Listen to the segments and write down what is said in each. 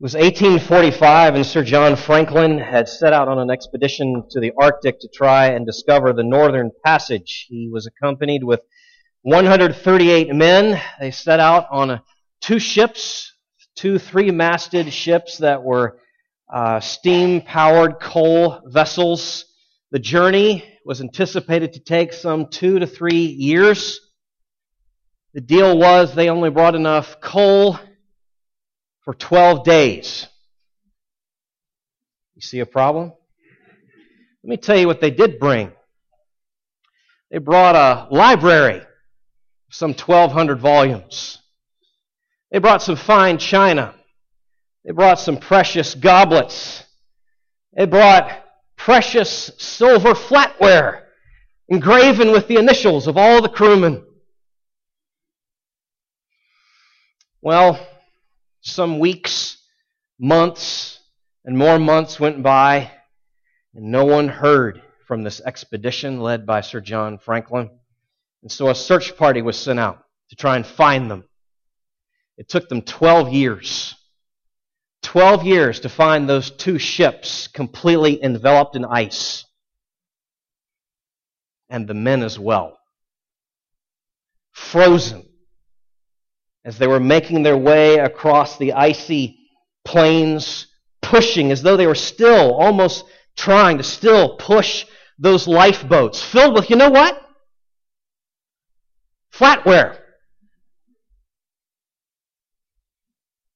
It was 1845, and Sir John Franklin had set out on an expedition to the Arctic to try and discover the Northern Passage. He was accompanied with 138 men. They set out on a, two ships, two three masted ships that were uh, steam powered coal vessels. The journey was anticipated to take some two to three years. The deal was they only brought enough coal for 12 days. You see a problem? Let me tell you what they did bring. They brought a library, some 1,200 volumes. They brought some fine china. They brought some precious goblets. They brought precious silver flatware engraven with the initials of all the crewmen. Well, some weeks, months, and more months went by, and no one heard from this expedition led by Sir John Franklin. And so a search party was sent out to try and find them. It took them 12 years. 12 years to find those two ships completely enveloped in ice. And the men as well. Frozen as they were making their way across the icy plains, pushing as though they were still almost trying to still push those lifeboats filled with, you know what? Flatware.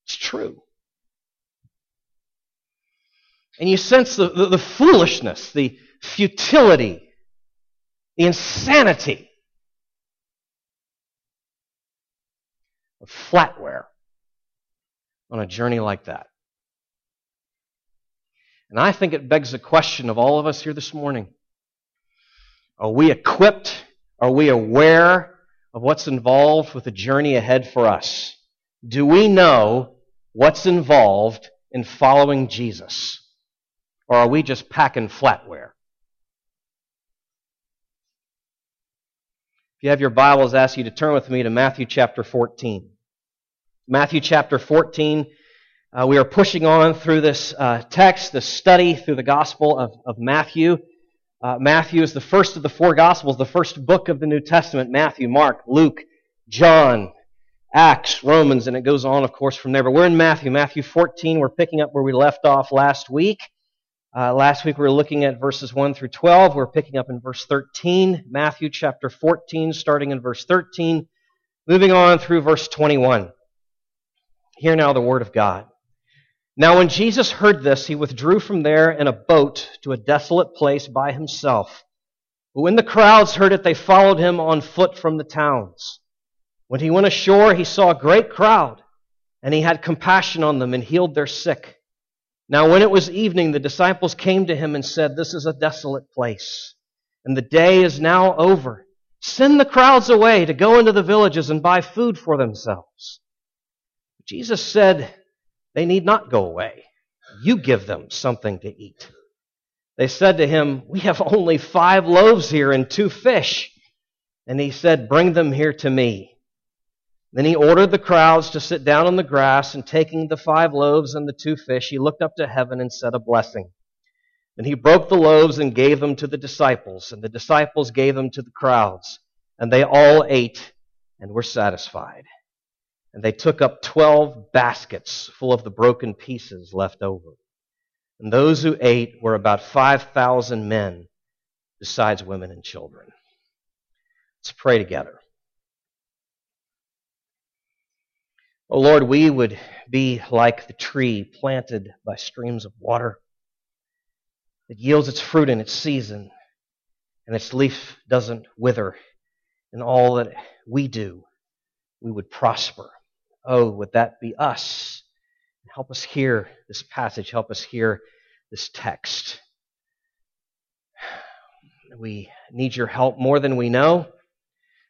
It's true. And you sense the, the, the foolishness, the futility, the insanity of flatware on a journey like that. And I think it begs the question of all of us here this morning Are we equipped? Are we aware of what's involved with the journey ahead for us? Do we know what's involved in following Jesus? Or are we just packing flatware? If you have your Bibles, I ask you to turn with me to Matthew chapter 14. Matthew chapter 14. Uh, we are pushing on through this uh, text, this study through the Gospel of, of Matthew. Uh, Matthew is the first of the four Gospels, the first book of the New Testament Matthew, Mark, Luke, John, Acts, Romans, and it goes on, of course, from there. But we're in Matthew. Matthew 14, we're picking up where we left off last week. Uh, last week we were looking at verses 1 through 12. We're picking up in verse 13. Matthew chapter 14, starting in verse 13, moving on through verse 21. Hear now the word of God. Now, when Jesus heard this, he withdrew from there in a boat to a desolate place by himself. But when the crowds heard it, they followed him on foot from the towns. When he went ashore, he saw a great crowd, and he had compassion on them and healed their sick. Now, when it was evening, the disciples came to him and said, This is a desolate place, and the day is now over. Send the crowds away to go into the villages and buy food for themselves. Jesus said, They need not go away. You give them something to eat. They said to him, We have only five loaves here and two fish. And he said, Bring them here to me. Then he ordered the crowds to sit down on the grass, and taking the five loaves and the two fish, he looked up to heaven and said a blessing. Then he broke the loaves and gave them to the disciples, and the disciples gave them to the crowds. And they all ate and were satisfied. And they took up twelve baskets full of the broken pieces left over. And those who ate were about 5,000 men, besides women and children. Let's pray together. Oh Lord, we would be like the tree planted by streams of water that yields its fruit in its season and its leaf doesn't wither. In all that we do, we would prosper. Oh, would that be us? Help us hear this passage. Help us hear this text. We need your help more than we know,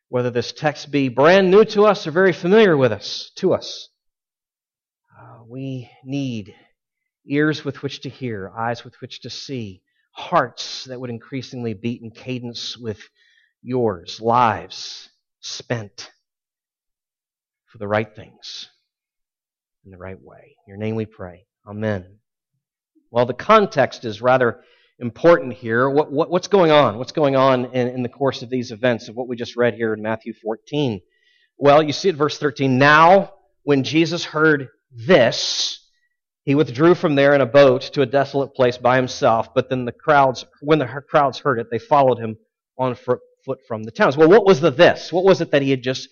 whether this text be brand new to us or very familiar with us, to us. Uh, we need ears with which to hear, eyes with which to see, hearts that would increasingly beat in cadence with yours, lives spent for the right things. in the right way. In your name we pray. Amen. Well, the context is rather important here. What, what, what's going on? What's going on in, in the course of these events of what we just read here in Matthew 14? Well, you see at verse 13. Now, when Jesus heard this, he withdrew from there in a boat to a desolate place by himself. But then the crowds, when the crowds heard it, they followed him on foot from the towns. Well, what was the this? What was it that he had just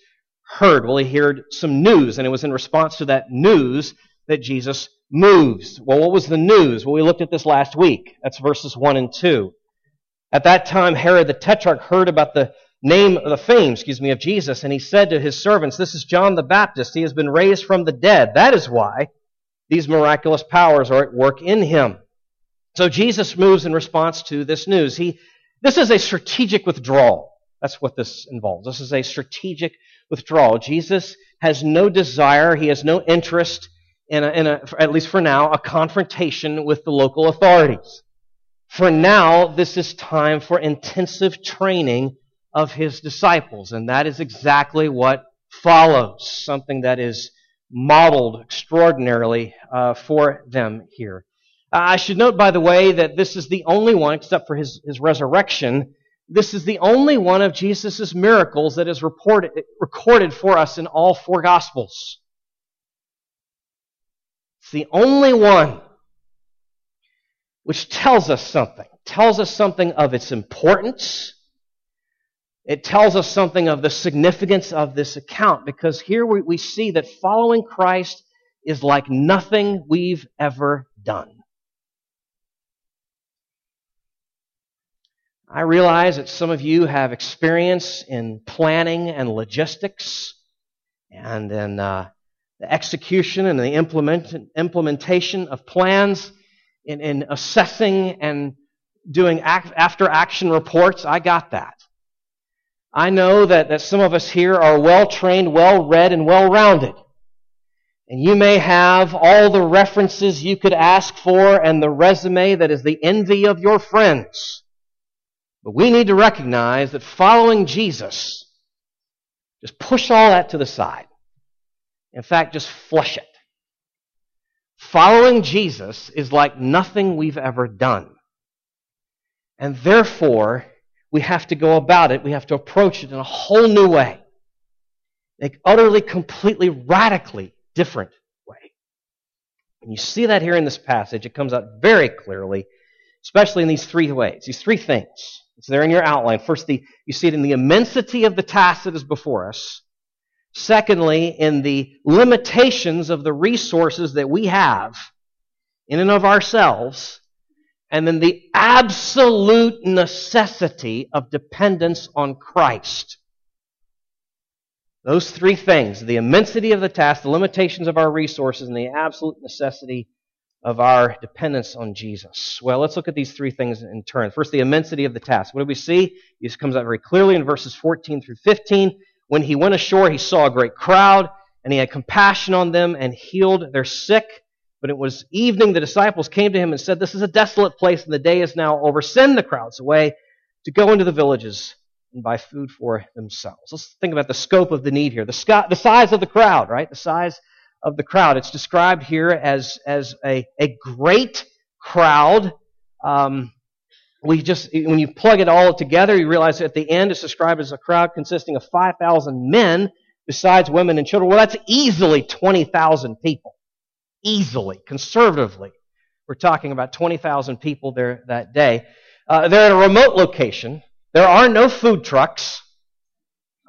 heard? Well, he heard some news, and it was in response to that news that Jesus moves. Well, what was the news? Well, we looked at this last week. That's verses 1 and 2. At that time, Herod the Tetrarch heard about the name, the fame, excuse me, of Jesus, and he said to his servants, This is John the Baptist. He has been raised from the dead. That is why these miraculous powers are at work in him. So Jesus moves in response to this news. He, this is a strategic withdrawal. That's what this involves. This is a strategic withdrawal. Jesus has no desire, he has no interest in, a, in a, at least for now, a confrontation with the local authorities. For now, this is time for intensive training of his disciples, and that is exactly what follows, something that is modeled extraordinarily uh, for them here. I should note, by the way, that this is the only one, except for his, his resurrection, this is the only one of Jesus' miracles that is reported, recorded for us in all four Gospels. It's the only one which tells us something, tells us something of its importance. It tells us something of the significance of this account because here we, we see that following Christ is like nothing we've ever done. I realize that some of you have experience in planning and logistics and in uh, the execution and the implement, implementation of plans, in, in assessing and doing act, after action reports. I got that. I know that, that some of us here are well trained, well read, and well rounded. And you may have all the references you could ask for and the resume that is the envy of your friends. But we need to recognize that following Jesus, just push all that to the side. In fact, just flush it. Following Jesus is like nothing we've ever done. And therefore, we have to go about it, we have to approach it in a whole new way. Like utterly, completely, radically different way. And you see that here in this passage. It comes out very clearly, especially in these three ways, these three things. It's there in your outline. First, the, you see it in the immensity of the task that is before us. Secondly, in the limitations of the resources that we have in and of ourselves. And then the absolute necessity of dependence on Christ. Those three things the immensity of the task, the limitations of our resources, and the absolute necessity of our dependence on Jesus? Well, let's look at these three things in turn. First, the immensity of the task. What do we see? This comes out very clearly in verses 14 through 15. When he went ashore, he saw a great crowd, and he had compassion on them and healed their sick. But it was evening, the disciples came to him and said, This is a desolate place, and the day is now over. Send the crowds away to go into the villages and buy food for themselves. Let's think about the scope of the need here. The, size of the crowd, right? The size of the crowd. It's described here as, as a, a great crowd. Um, we just, when you plug it all together, you realize at the end it's described as a crowd consisting of 5,000 men besides women and children. Well, that's easily 20,000 people. Easily, conservatively. We're talking about 20,000 people there that day. Uh, they're in a remote location. There are no food trucks.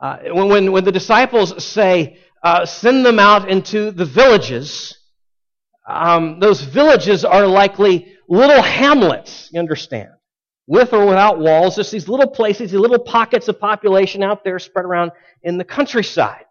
Uh, when, when, when the disciples say, uh, send them out into the villages. Um, those villages are likely little hamlets, you understand, with or without walls, just these little places, these little pockets of population out there spread around in the countryside.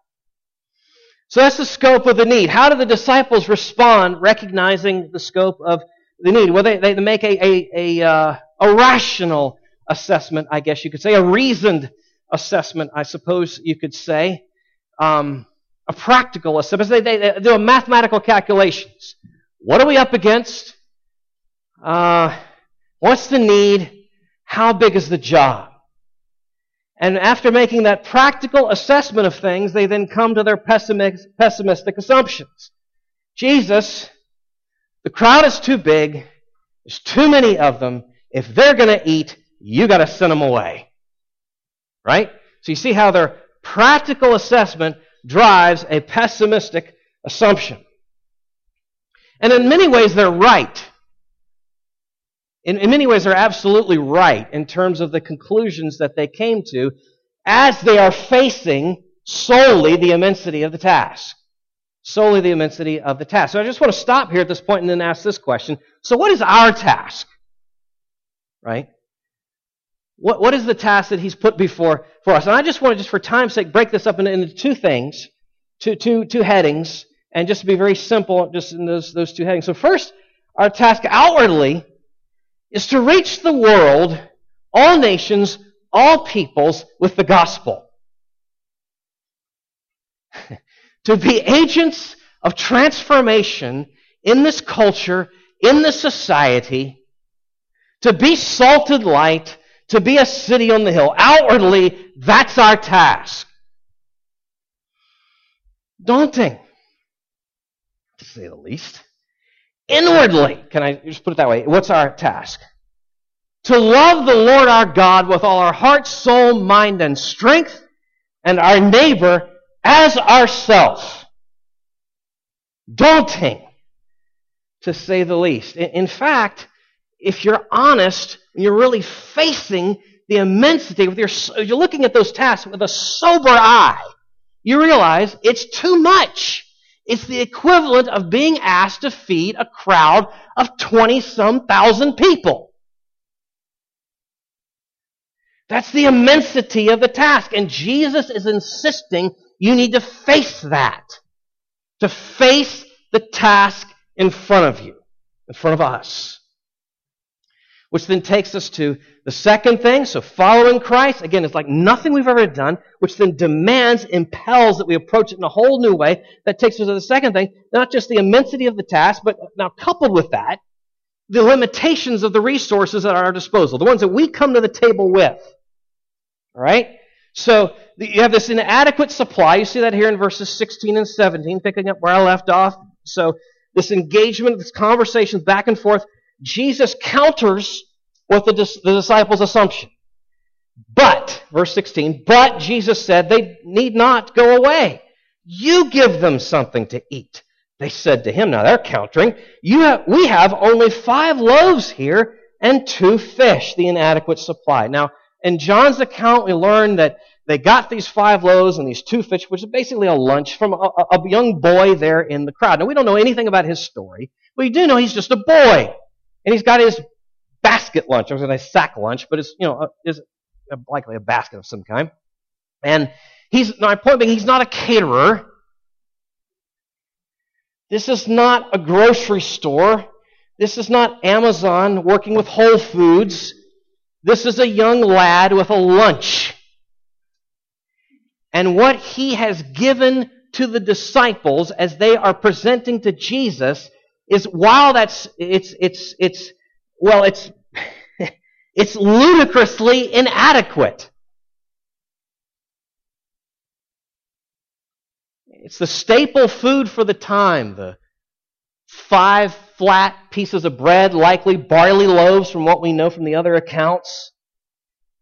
So that's the scope of the need. How do the disciples respond recognizing the scope of the need? Well, they, they make a, a, a, uh, a rational assessment, I guess you could say, a reasoned assessment, I suppose you could say. Um, a practical assessment. They, they, they do mathematical calculations. What are we up against? Uh, what's the need? How big is the job? And after making that practical assessment of things, they then come to their pessimistic assumptions. Jesus, the crowd is too big. There's too many of them. If they're going to eat, you got to send them away. Right? So you see how their practical assessment drives a pessimistic assumption. And in many ways, they're right. In, in many ways, they're absolutely right in terms of the conclusions that they came to as they are facing solely the immensity of the task. Solely the immensity of the task. So I just want to stop here at this point and then ask this question. So what is our task? Right? What, what is the task that he's put before for us? And I just want to, just for time's sake, break this up into, into two things, two, two, two headings, and just to be very simple, just in those, those two headings. So first, our task outwardly is to reach the world, all nations, all peoples with the gospel. to be agents of transformation in this culture, in this society, to be salted light, to be a city on the hill. Outwardly, that's our task. Daunting, to say the least. Inwardly, can I just put it that way? What's our task? To love the Lord our God with all our heart, soul, mind, and strength, and our neighbor as ourself. Daunting, to say the least. In fact, if you're honest, and you're really facing the immensity, with your, you're looking at those tasks with a sober eye, you realize it's too much. It's the equivalent of being asked to feed a crowd of 20 some thousand people. That's the immensity of the task. And Jesus is insisting you need to face that. To face the task in front of you, in front of us. Which then takes us to the second thing. So following Christ, again, it's like nothing we've ever done, which then demands, impels that we approach it in a whole new way. That takes us to the second thing, not just the immensity of the task, but now coupled with that, the limitations of the resources at our disposal, the ones that we come to the table with. All right? So you have this inadequate supply. You see that here in verses 16 and 17, picking up where I left off. So this engagement, this conversation back and forth, Jesus counters with the, the disciples' assumption. But, verse 16, but Jesus said they need not go away. You give them something to eat. They said to him, now they're countering, you have, we have only five loaves here and two fish, the inadequate supply. Now, in John's account, we learn that they got these five loaves and these two fish, which is basically a lunch from a, a young boy there in the crowd. Now, we don't know anything about his story. We do know he's just a boy. And he's got his basket lunch. I was going to say sack lunch, but it's, you know, is likely a basket of some kind. And he's, my point being, he's not a caterer. This is not a grocery store. This is not Amazon working with Whole Foods. This is a young lad with a lunch. And what he has given to the disciples as they are presenting to Jesus is while that's it's it's it's well it's it's ludicrously inadequate. It's the staple food for the time, the five flat pieces of bread, likely barley loaves from what we know from the other accounts,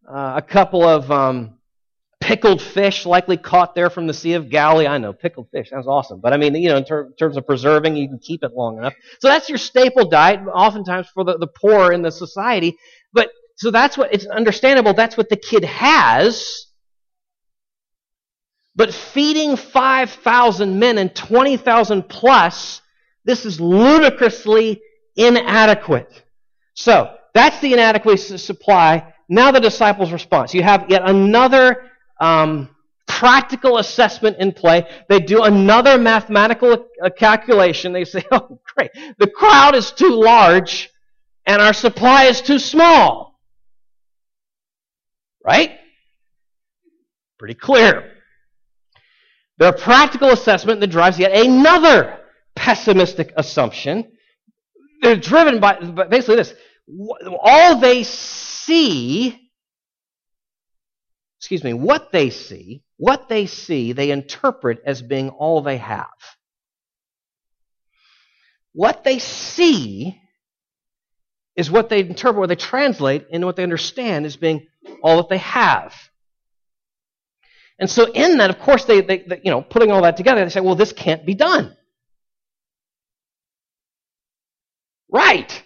uh, a couple of um, pickled fish, likely caught there from the Sea of Galilee. I know, pickled fish, sounds awesome. But I mean, you know, in ter- terms of preserving, you can keep it long enough. So that's your staple diet, oftentimes for the, the poor in the society. But so that's what, it's understandable, that's what the kid has. But feeding 5,000 men and 20,000 plus this is ludicrously inadequate. So, that's the inadequate supply. Now the disciples' response. You have yet another um, practical assessment in play. They do another mathematical uh, calculation. They say, oh, great. The crowd is too large and our supply is too small. Right? Pretty clear. Their practical assessment that drives yet another pessimistic assumption. They're driven by, basically this. All they see, excuse me, what they see, what they see, they interpret as being all they have. what they see is what they interpret, what they translate, and what they understand as being all that they have. And so in that, of course, they, they, they, you know, putting all that together, they say, well, this can't be done. Right.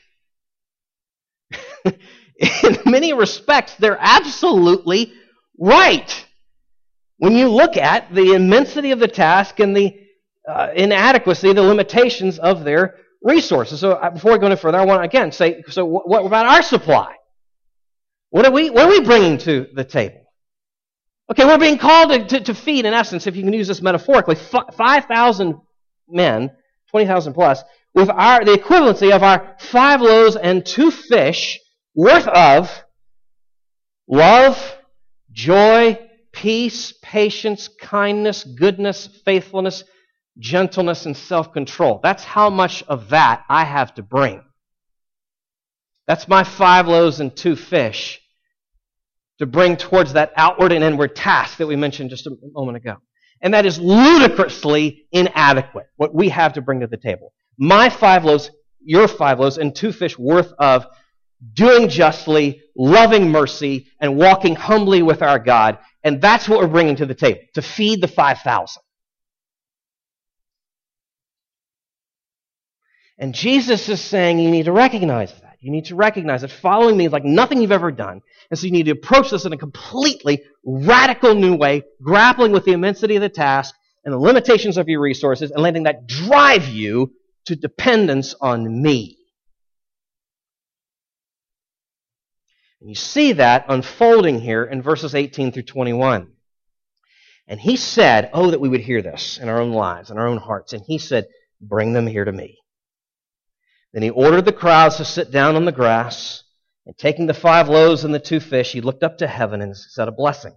in many respects, they're absolutely right. When you look at the immensity of the task and the uh, inadequacy, the limitations of their resources. So uh, before we go any further, I want to again say, so what, what about our supply? What are we, what are we bringing to the table? Okay, we're being called to, to, to feed, in essence, if you can use this metaphorically, 5,000 men, 20,000 plus, with our, the equivalency of our five loaves and two fish worth of love, joy, peace, patience, kindness, goodness, faithfulness, gentleness, and self control. That's how much of that I have to bring. That's my five loaves and two fish to bring towards that outward and inward task that we mentioned just a moment ago. And that is ludicrously inadequate, what we have to bring to the table. My five loaves, your five loaves, and two fish worth of doing justly, loving mercy, and walking humbly with our God. And that's what we're bringing to the table, to feed the 5,000. And Jesus is saying you need to recognize that. You need to recognize that following me is like nothing you've ever done. And so you need to approach this in a completely radical new way, grappling with the immensity of the task and the limitations of your resources and letting that drive you to dependence on me. And you see that unfolding here in verses 18 through 21. And he said, Oh, that we would hear this in our own lives, in our own hearts. And he said, Bring them here to me. Then he ordered the crowds to sit down on the grass, and taking the five loaves and the two fish, he looked up to heaven and said a blessing.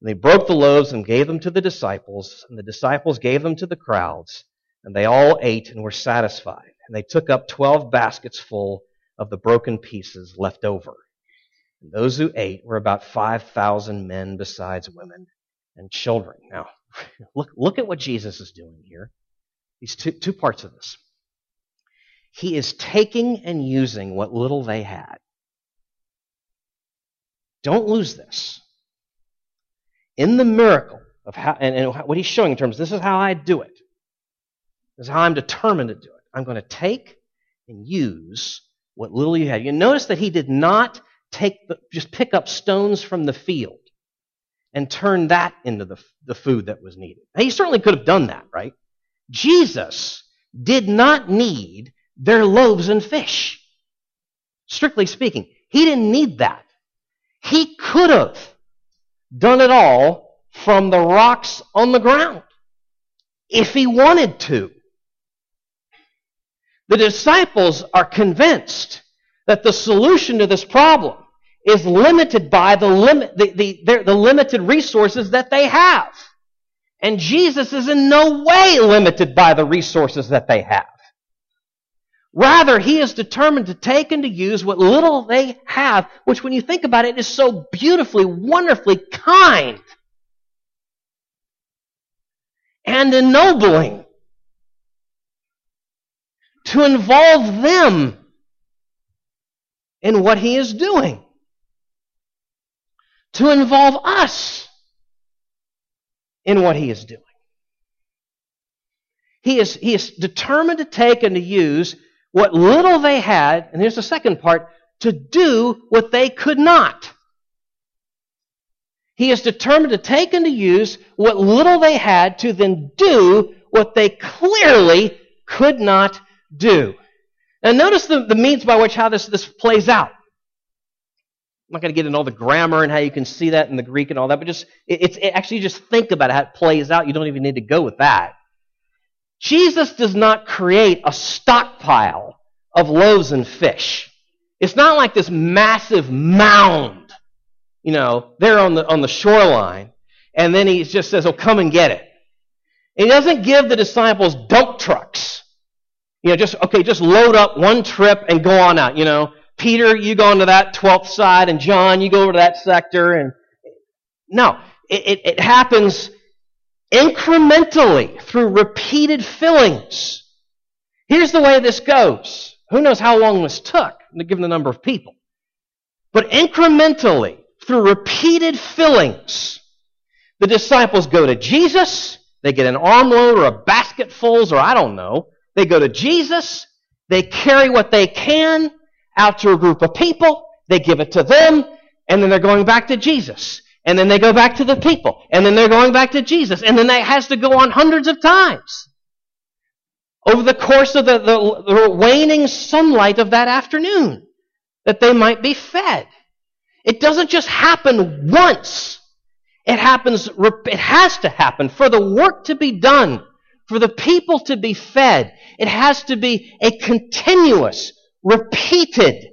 And they broke the loaves and gave them to the disciples, and the disciples gave them to the crowds, and they all ate and were satisfied. And they took up twelve baskets full of the broken pieces left over. And those who ate were about 5,000 men besides women and children. Now, look, look at what Jesus is doing here. These two, two parts of this. He is taking and using what little they had. Don't lose this. In the miracle of how, and, and what he's showing in terms, this is how I do it. This is how I'm determined to do it. I'm going to take and use what little you had. You notice that he did not take the, just pick up stones from the field and turn that into the, the food that was needed. Now, He certainly could have done that, right? Jesus did not need their loaves and fish. Strictly speaking, he didn't need that. He could have done it all from the rocks on the ground if he wanted to. The disciples are convinced that the solution to this problem is limited by the, limit, the, the, the limited resources that they have. And Jesus is in no way limited by the resources that they have. Rather, he is determined to take and to use what little they have, which when you think about it is so beautifully, wonderfully kind and ennobling to involve them in what he is doing. To involve us in what he is doing. He is, he is determined to take and to use what little they had, and here's the second part, to do what they could not. He is determined to take and to use what little they had to then do what they clearly could not do. Now notice the, the means by which how this, this plays out. I'm not going to get into all the grammar and how you can see that in the Greek and all that, but just it, it's it, actually just think about how it plays out. You don't even need to go with that. Jesus does not create a stockpile of loaves and fish. It's not like this massive mound, you know, there on the, on the shoreline. And then he just says, oh, come and get it. He doesn't give the disciples dump trucks. You know, just, okay, just load up one trip and go on out, you know. Peter, you go into that 12th side, and John, you go over to that sector. And no, it, it, it happens incrementally through repeated fillings. Here's the way this goes. Who knows how long this took, given the number of people. But incrementally, through repeated fillings, the disciples go to Jesus, they get an armload or a basketfuls, or I don't know. They go to Jesus, they carry what they can out to a group of people, they give it to them, and then they're going back to Jesus. And then they go back to the people. And then they're going back to Jesus. And then that has to go on hundreds of times. Over the course of the, the, the waning sunlight of that afternoon. That they might be fed. It doesn't just happen once. It happens, it has to happen for the work to be done, for the people to be fed. It has to be a continuous, repeated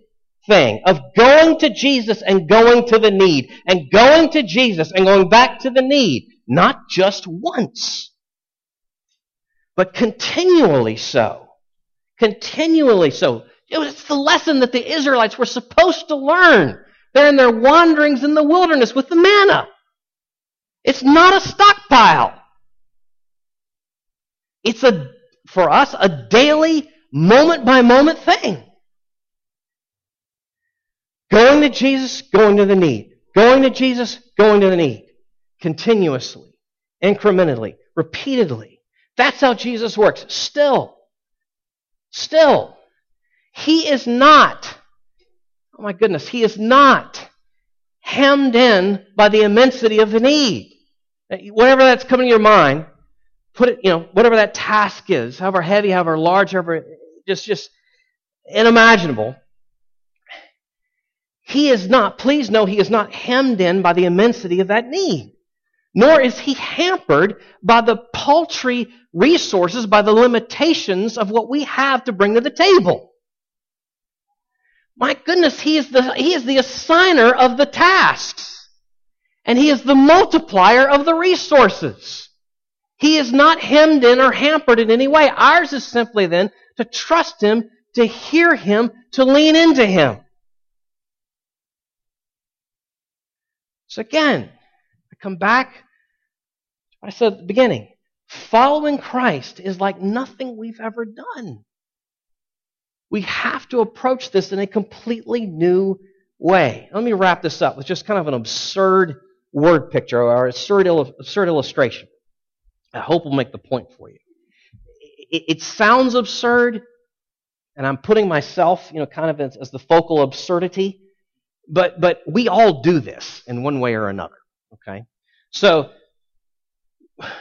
thing of going to Jesus and going to the need, and going to Jesus and going back to the need, not just once, but continually so. Continually so. It's the lesson that the Israelites were supposed to learn. They're in their wanderings in the wilderness with the manna. It's not a stockpile. It's a, for us, a daily, moment by moment thing. Going to Jesus, going to the need. Going to Jesus, going to the need. Continuously, incrementally, repeatedly. That's how Jesus works. Still, still, He is not, oh my goodness, He is not hemmed in by the immensity of the need. Whatever that's coming to your mind, put it, you know, whatever that task is, however heavy, however large, however just, just unimaginable, he is not, please know, he is not hemmed in by the immensity of that need. Nor is he hampered by the paltry resources, by the limitations of what we have to bring to the table. My goodness, he is the, he is the assigner of the tasks. And he is the multiplier of the resources. He is not hemmed in or hampered in any way. Ours is simply then to trust him, to hear him, to lean into him. So again, I come back I said at the beginning. Following Christ is like nothing we've ever done. We have to approach this in a completely new way. Let me wrap this up with just kind of an absurd word picture or absurd, absurd illustration. I hope will make the point for you. It, it, sounds absurd, and I'm putting myself, you know, kind of as, as the focal absurdity. But, but we all do this in one way or another. Okay? So,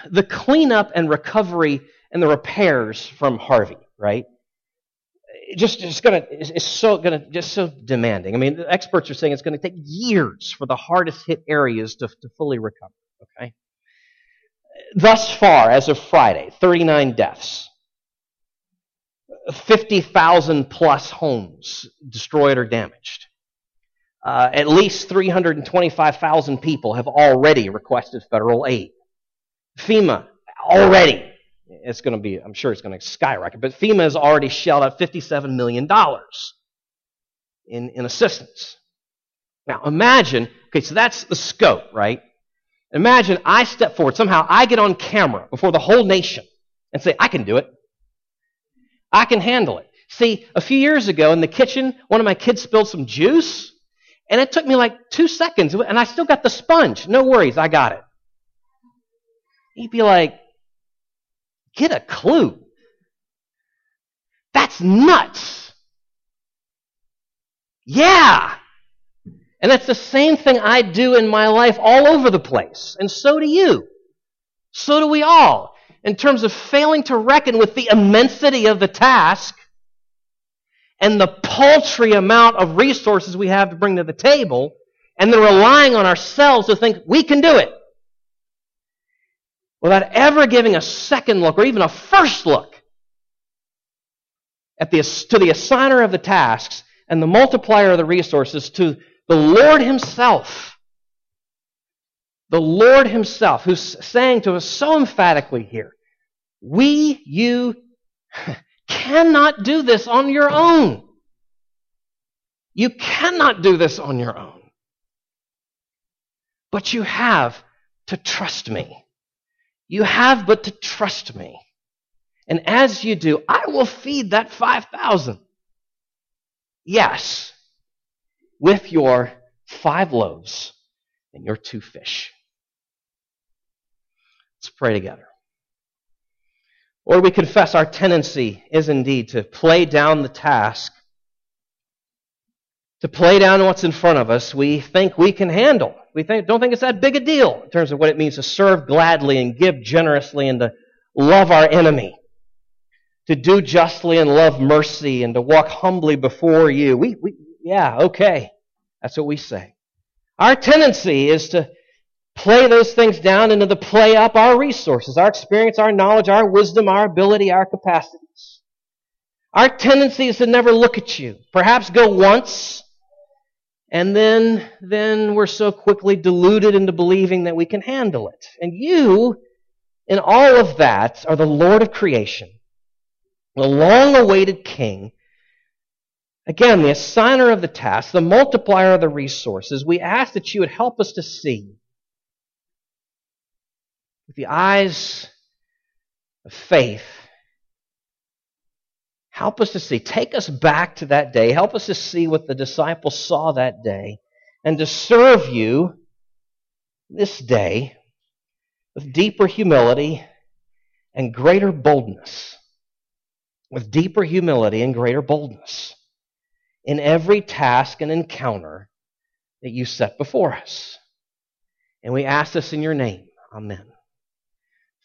the cleanup and recovery and the repairs from Harvey, right? Just, just gonna, it's so gonna, just so demanding. I mean, the experts are saying it's gonna take years for the hardest hit areas to, to fully recover, okay? Thus far, as of Friday, 39 deaths. 50,000 plus homes destroyed or damaged. Uh, at least 325,000 people have already requested federal aid. FEMA already, it's going to be, I'm sure it's going to skyrocket, but FEMA has already shelled out $57 million in, in assistance. Now imagine, okay, so that's the scope, right? Imagine I step forward, somehow I get on camera before the whole nation and say, I can do it. I can handle it. See, a few years ago in the kitchen, one of my kids spilled some juice, and it took me like two seconds, and I still got the sponge. No worries, I got it. He'd be like, get a clue. That's nuts. Yeah. And that's the same thing I do in my life all over the place. And so do you. So do we all. In terms of failing to reckon with the immensity of the task and the paltry amount of resources we have to bring to the table, and then relying on ourselves to think we can do it. Without ever giving a second look or even a first look at the, to the assigner of the tasks and the multiplier of the resources to the Lord Himself. The Lord Himself, who's saying to us so emphatically here, we, you, cannot do this on your own. You cannot do this on your own. But you have to trust me. You have but to trust me. And as you do, I will feed that 5,000. Yes, with your five loaves and your two fish. Let's pray together. Lord, we confess our tendency is indeed to play down the task, to play down what's in front of us we think we can handle. We think, don't think it's that big a deal in terms of what it means to serve gladly and give generously and to love our enemy to do justly and love mercy and to walk humbly before you. We, we, yeah, okay. That's what we say. Our tendency is to play those things down and to play up our resources, our experience, our knowledge, our wisdom, our ability, our capacities. Our tendency is to never look at you. Perhaps go once, and then, then we're so quickly deluded into believing that we can handle it. And you, in all of that, are the Lord of creation the long awaited king, again, the assigner of the task, the multiplier of the resources, we ask that you would help us to see with the eyes of faith. Help us to see. Take us back to that day. Help us to see what the disciples saw that day and to serve you this day with deeper humility and greater boldness with deeper humility and greater boldness in every task and encounter that you set before us. And we ask this in your name. Amen.